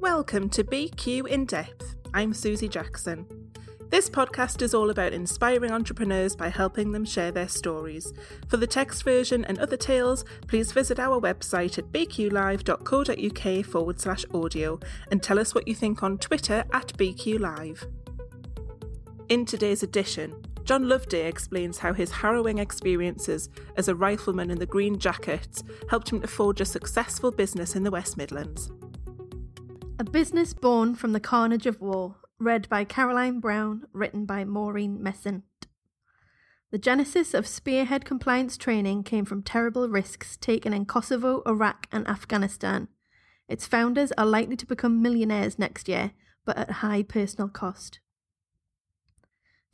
Welcome to BQ In Depth. I'm Susie Jackson. This podcast is all about inspiring entrepreneurs by helping them share their stories. For the text version and other tales, please visit our website at bqlive.co.uk forward slash audio and tell us what you think on Twitter at bqlive. In today's edition, John Loveday explains how his harrowing experiences as a rifleman in the Green Jackets helped him to forge a successful business in the West Midlands. A Business Born from the Carnage of War, read by Caroline Brown, written by Maureen Messent. The genesis of spearhead compliance training came from terrible risks taken in Kosovo, Iraq, and Afghanistan. Its founders are likely to become millionaires next year, but at high personal cost.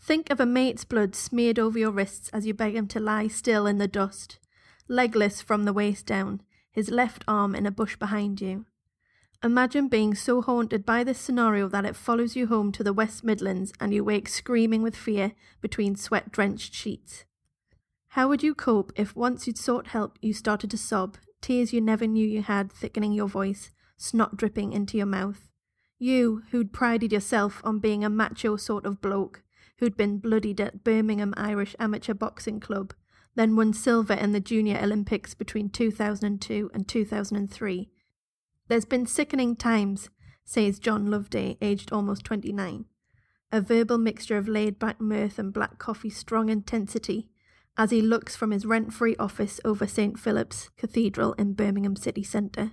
Think of a mate's blood smeared over your wrists as you beg him to lie still in the dust, legless from the waist down, his left arm in a bush behind you. Imagine being so haunted by this scenario that it follows you home to the West Midlands and you wake screaming with fear between sweat drenched sheets. How would you cope if once you'd sought help you started to sob, tears you never knew you had thickening your voice, snot dripping into your mouth? You, who'd prided yourself on being a macho sort of bloke, who'd been bloodied at Birmingham Irish Amateur Boxing Club, then won silver in the Junior Olympics between 2002 and 2003. There's been sickening times, says John Loveday, aged almost 29. A verbal mixture of laid back mirth and black coffee strong intensity as he looks from his rent free office over St. Philip's Cathedral in Birmingham city centre.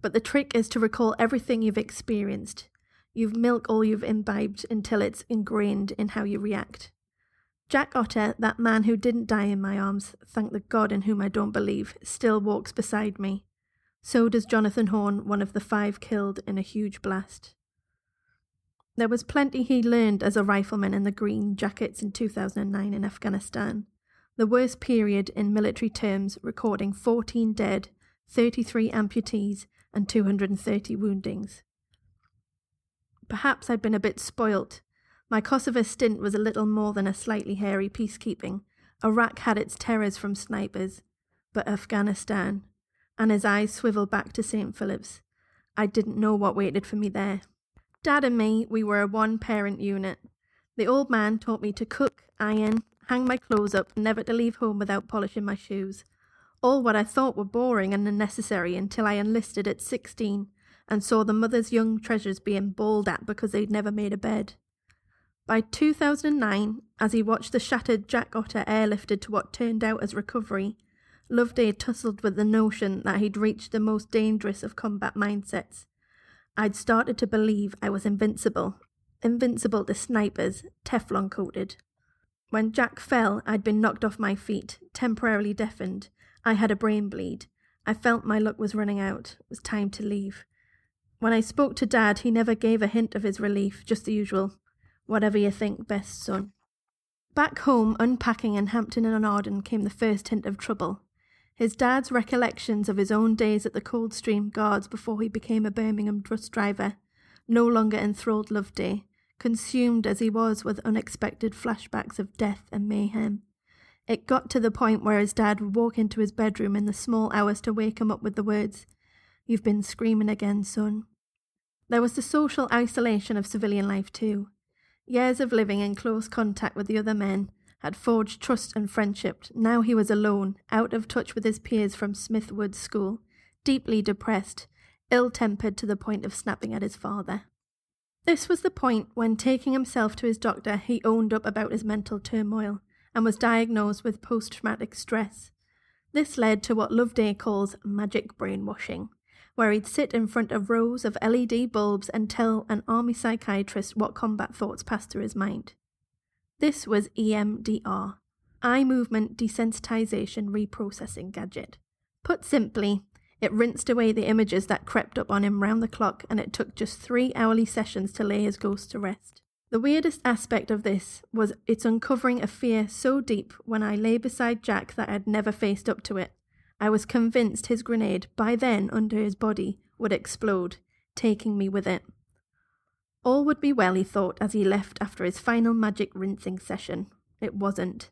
But the trick is to recall everything you've experienced, You've milk all you've imbibed until it's ingrained in how you react. Jack Otter, that man who didn't die in my arms, thank the God in whom I don't believe, still walks beside me. So does Jonathan Horn, one of the five killed in a huge blast. There was plenty he learned as a rifleman in the Green Jackets in 2009 in Afghanistan, the worst period in military terms, recording 14 dead, 33 amputees, and 230 woundings. Perhaps I'd been a bit spoilt. My Kosovo stint was a little more than a slightly hairy peacekeeping. Iraq had its terrors from snipers. But Afghanistan. And his eyes swiveled back to St. Philip's. I didn't know what waited for me there. Dad and me, we were a one parent unit. The old man taught me to cook, iron, hang my clothes up, never to leave home without polishing my shoes. All what I thought were boring and unnecessary until I enlisted at 16 and saw the mother's young treasures being bawled at because they'd never made a bed. By 2009, as he watched the shattered Jack Otter airlifted to what turned out as recovery, Loveday tussled with the notion that he'd reached the most dangerous of combat mindsets. I'd started to believe I was invincible, invincible to snipers, Teflon coated. When Jack fell, I'd been knocked off my feet, temporarily deafened. I had a brain bleed. I felt my luck was running out. It was time to leave. When I spoke to Dad, he never gave a hint of his relief, just the usual, whatever you think best, son. Back home, unpacking in Hampton-in-Arden came the first hint of trouble. His dad's recollections of his own days at the Coldstream Guards before he became a Birmingham bus driver no longer enthralled Loveday, consumed as he was with unexpected flashbacks of death and mayhem. It got to the point where his dad would walk into his bedroom in the small hours to wake him up with the words, You've been screaming again, son. There was the social isolation of civilian life, too. Years of living in close contact with the other men had forged trust and friendship. Now he was alone, out of touch with his peers from Smith Woods School, deeply depressed, ill tempered to the point of snapping at his father. This was the point when, taking himself to his doctor, he owned up about his mental turmoil and was diagnosed with post traumatic stress. This led to what Loveday calls magic brainwashing where he'd sit in front of rows of LED bulbs and tell an army psychiatrist what combat thoughts passed through his mind. This was EMDR, Eye Movement Desensitization Reprocessing Gadget. Put simply, it rinsed away the images that crept up on him round the clock, and it took just three hourly sessions to lay his ghost to rest. The weirdest aspect of this was its uncovering a fear so deep when I lay beside Jack that I'd never faced up to it. I was convinced his grenade, by then under his body, would explode, taking me with it. All would be well, he thought, as he left after his final magic rinsing session. It wasn't.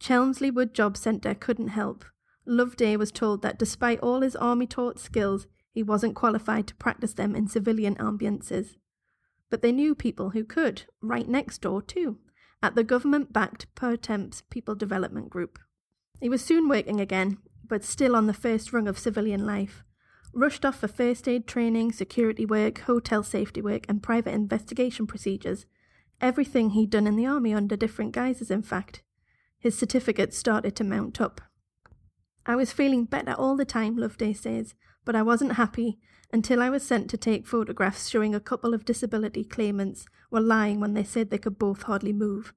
Chelmsley Wood Job Centre couldn't help. Loveday was told that despite all his army taught skills, He wasn't qualified to practice them in civilian ambiances. But they knew people who could, right next door too, at the government backed Per Pertemps People Development Group. He was soon working again, but still on the first rung of civilian life. Rushed off for first aid training, security work, hotel safety work, and private investigation procedures. Everything he'd done in the army under different guises, in fact. His certificates started to mount up. I was feeling better all the time, Loveday says, but I wasn't happy until I was sent to take photographs showing a couple of disability claimants were lying when they said they could both hardly move.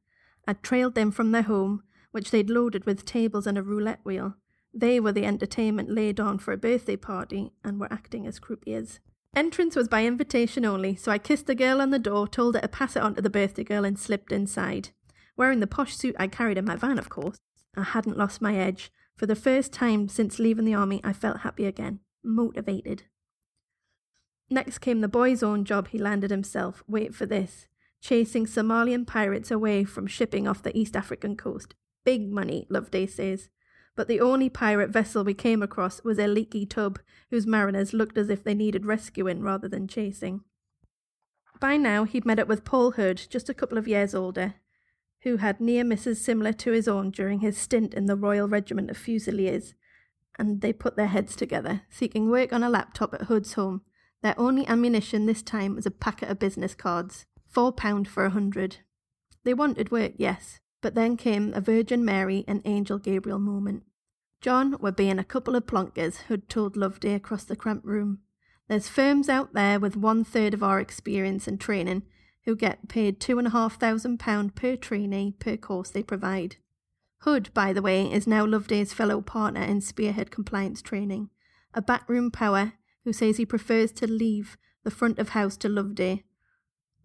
I'd trailed them from their home, which they'd loaded with tables and a roulette wheel. They were the entertainment laid on for a birthday party and were acting as croupiers. Entrance was by invitation only, so I kissed the girl on the door, told her to pass it on to the birthday girl, and slipped inside. Wearing the posh suit I carried in my van, of course. I hadn't lost my edge. For the first time since leaving the army, I felt happy again, motivated. Next came the boy's own job he landed himself. Wait for this chasing Somalian pirates away from shipping off the East African coast. Big money, Loveday says. But the only pirate vessel we came across was a leaky tub, whose mariners looked as if they needed rescuing rather than chasing. By now, he'd met up with Paul Hood, just a couple of years older, who had near misses similar to his own during his stint in the Royal Regiment of Fusiliers, and they put their heads together, seeking work on a laptop at Hood's home. Their only ammunition this time was a packet of business cards, four pound for a hundred. They wanted work, yes, but then came a Virgin Mary and Angel Gabriel moment. John were being a couple of plonkers who'd told Loveday across the cramped room. There's firms out there with one third of our experience and training who get paid two and a half thousand pound per trainee per course they provide. Hood, by the way, is now Loveday's fellow partner in Spearhead compliance training, a backroom power who says he prefers to leave the front of house to Loveday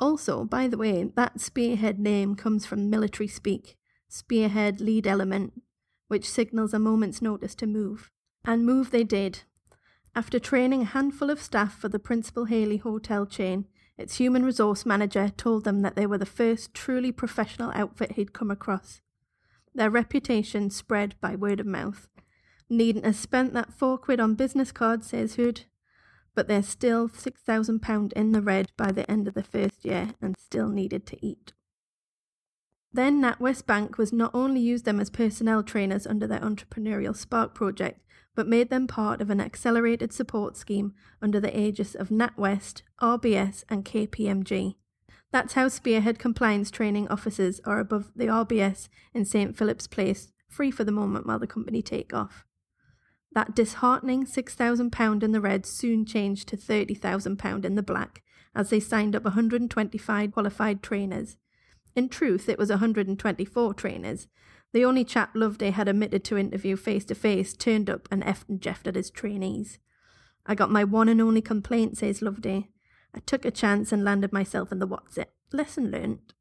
also, by the way, that spearhead name comes from military speak, spearhead lead element, which signals a moment's notice to move. And move they did. After training a handful of staff for the Principal Hayley hotel chain, its human resource manager told them that they were the first truly professional outfit he'd come across. Their reputation spread by word of mouth. Needn't have spent that four quid on business cards, says Hood but they're still £6,000 in the red by the end of the first year and still needed to eat. Then NatWest Bank was not only used them as personnel trainers under their entrepreneurial Spark project, but made them part of an accelerated support scheme under the aegis of NatWest, RBS, and KPMG. That's how Spearhead compliance training officers are above the RBS in St. Philip's Place, free for the moment while the company take off. That disheartening £6,000 in the red soon changed to £30,000 in the black as they signed up 125 qualified trainers. In truth, it was 124 trainers. The only chap Loveday had omitted to interview face to face turned up and effed and jeffed at his trainees. I got my one and only complaint, says Loveday. I took a chance and landed myself in the what's it. Lesson learnt.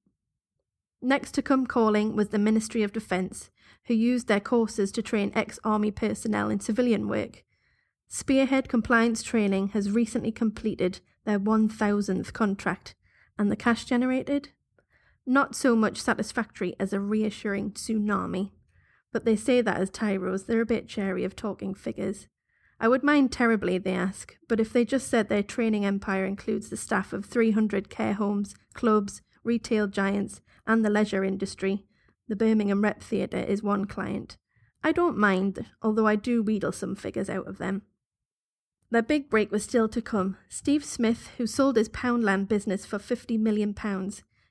Next to come calling was the Ministry of Defence, who used their courses to train ex army personnel in civilian work. Spearhead Compliance Training has recently completed their 1000th contract, and the cash generated? Not so much satisfactory as a reassuring tsunami. But they say that as tyros, they're a bit chary of talking figures. I would mind terribly, they ask, but if they just said their training empire includes the staff of 300 care homes, clubs, retail giants, and the leisure industry, the Birmingham Rep Theatre is one client. I don't mind, although I do wheedle some figures out of them. Their big break was still to come. Steve Smith, who sold his Poundland business for £50 million,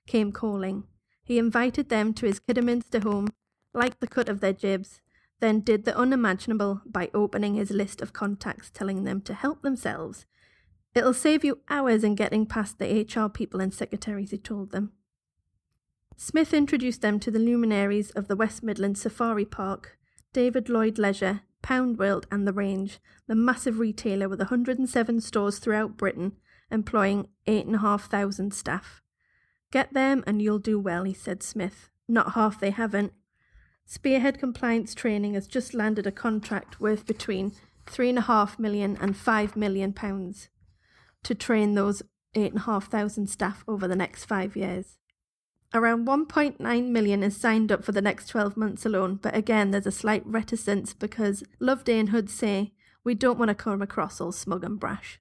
came calling. He invited them to his Kidderminster home, liked the cut of their jibs, then did the unimaginable by opening his list of contacts telling them to help themselves. It'll save you hours in getting past the HR people and secretaries, he told them. Smith introduced them to the luminaries of the West Midlands Safari Park, David Lloyd Leisure, Pound World, and The Range, the massive retailer with 107 stores throughout Britain, employing 8,500 staff. Get them and you'll do well, he said Smith. Not half they haven't. Spearhead Compliance Training has just landed a contract worth between three and a half million and five million pounds to train those eight and a half thousand staff over the next five years. Around 1.9 million is signed up for the next 12 months alone, but again, there's a slight reticence because Loveday and Hood say We don't want to come across all smug and brash.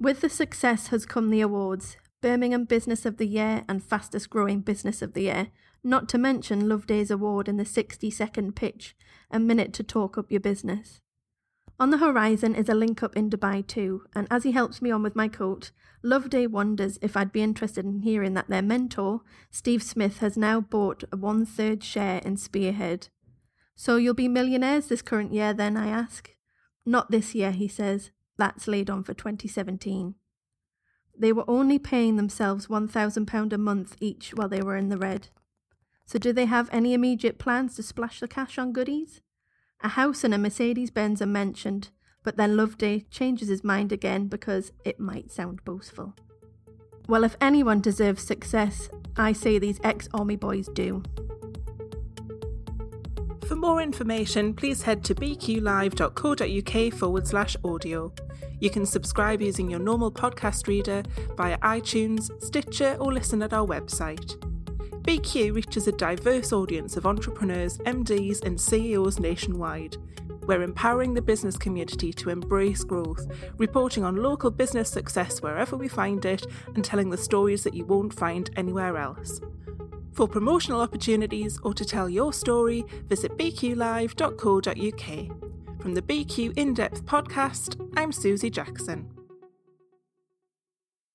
With the success has come the awards Birmingham Business of the Year and Fastest Growing Business of the Year, not to mention Loveday's award in the 60 second pitch, a minute to talk up your business. On the horizon is a link up in Dubai too, and as he helps me on with my coat, Loveday wonders if I'd be interested in hearing that their mentor, Steve Smith, has now bought a one third share in Spearhead. So you'll be millionaires this current year then, I ask? Not this year, he says. That's laid on for 2017. They were only paying themselves £1,000 a month each while they were in the red. So do they have any immediate plans to splash the cash on goodies? A house and a Mercedes Benz are mentioned, but then Loveday changes his mind again because it might sound boastful. Well, if anyone deserves success, I say these ex army boys do. For more information, please head to bqlive.co.uk forward slash audio. You can subscribe using your normal podcast reader via iTunes, Stitcher, or listen at our website. BQ reaches a diverse audience of entrepreneurs, MDs, and CEOs nationwide. We're empowering the business community to embrace growth, reporting on local business success wherever we find it, and telling the stories that you won't find anywhere else. For promotional opportunities or to tell your story, visit bqlive.co.uk. From the BQ In Depth podcast, I'm Susie Jackson.